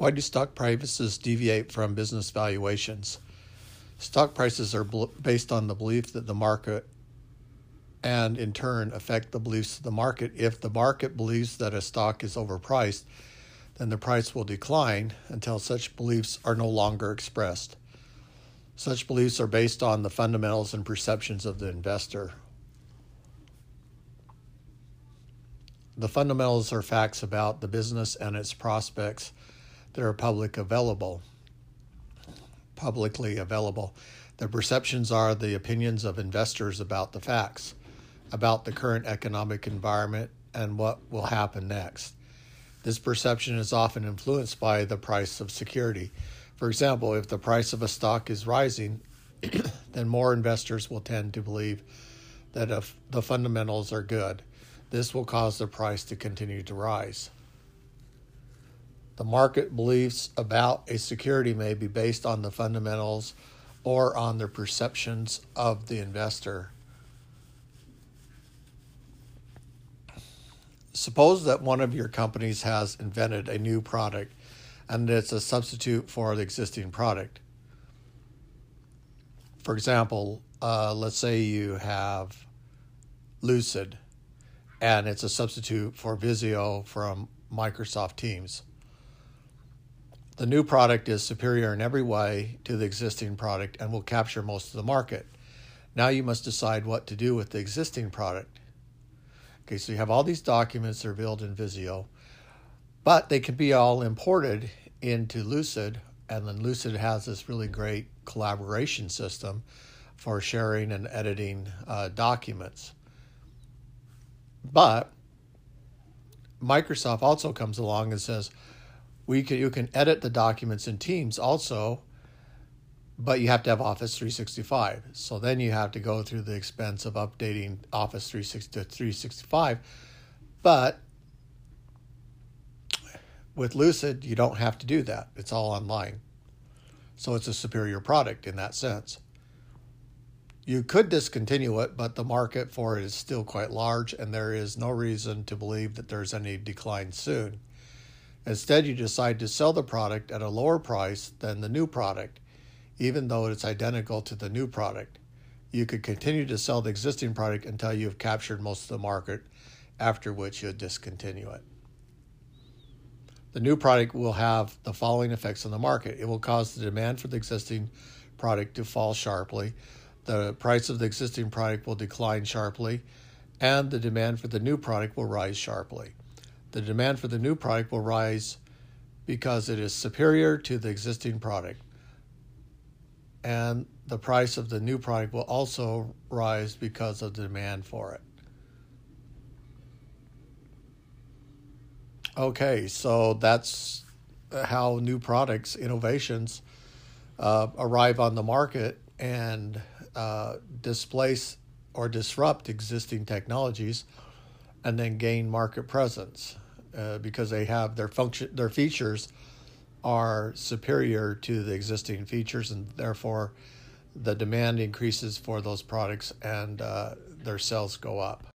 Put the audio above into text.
Why do stock prices deviate from business valuations? Stock prices are based on the belief that the market and in turn affect the beliefs of the market. If the market believes that a stock is overpriced, then the price will decline until such beliefs are no longer expressed. Such beliefs are based on the fundamentals and perceptions of the investor. The fundamentals are facts about the business and its prospects that are public available, publicly available. The perceptions are the opinions of investors about the facts, about the current economic environment and what will happen next. This perception is often influenced by the price of security. For example, if the price of a stock is rising, then more investors will tend to believe that if the fundamentals are good, this will cause the price to continue to rise. The market beliefs about a security may be based on the fundamentals or on the perceptions of the investor. Suppose that one of your companies has invented a new product and it's a substitute for the existing product. For example, uh, let's say you have Lucid and it's a substitute for Visio from Microsoft Teams. The new product is superior in every way to the existing product and will capture most of the market. Now you must decide what to do with the existing product. Okay, so you have all these documents that are built in Visio, but they can be all imported into Lucid, and then Lucid has this really great collaboration system for sharing and editing uh, documents. But Microsoft also comes along and says, we can, you can edit the documents in Teams also, but you have to have Office 365. So then you have to go through the expense of updating Office 360 to 365. But with Lucid, you don't have to do that. It's all online. So it's a superior product in that sense. You could discontinue it, but the market for it is still quite large, and there is no reason to believe that there's any decline soon. Instead, you decide to sell the product at a lower price than the new product, even though it's identical to the new product. You could continue to sell the existing product until you've captured most of the market, after which you discontinue it. The new product will have the following effects on the market it will cause the demand for the existing product to fall sharply, the price of the existing product will decline sharply, and the demand for the new product will rise sharply the demand for the new product will rise because it is superior to the existing product. And the price of the new product will also rise because of the demand for it. Okay, so that's how new products, innovations, uh, arrive on the market and uh, displace or disrupt existing technologies and then gain market presence uh, because they have their function their features are superior to the existing features and therefore the demand increases for those products and uh, their sales go up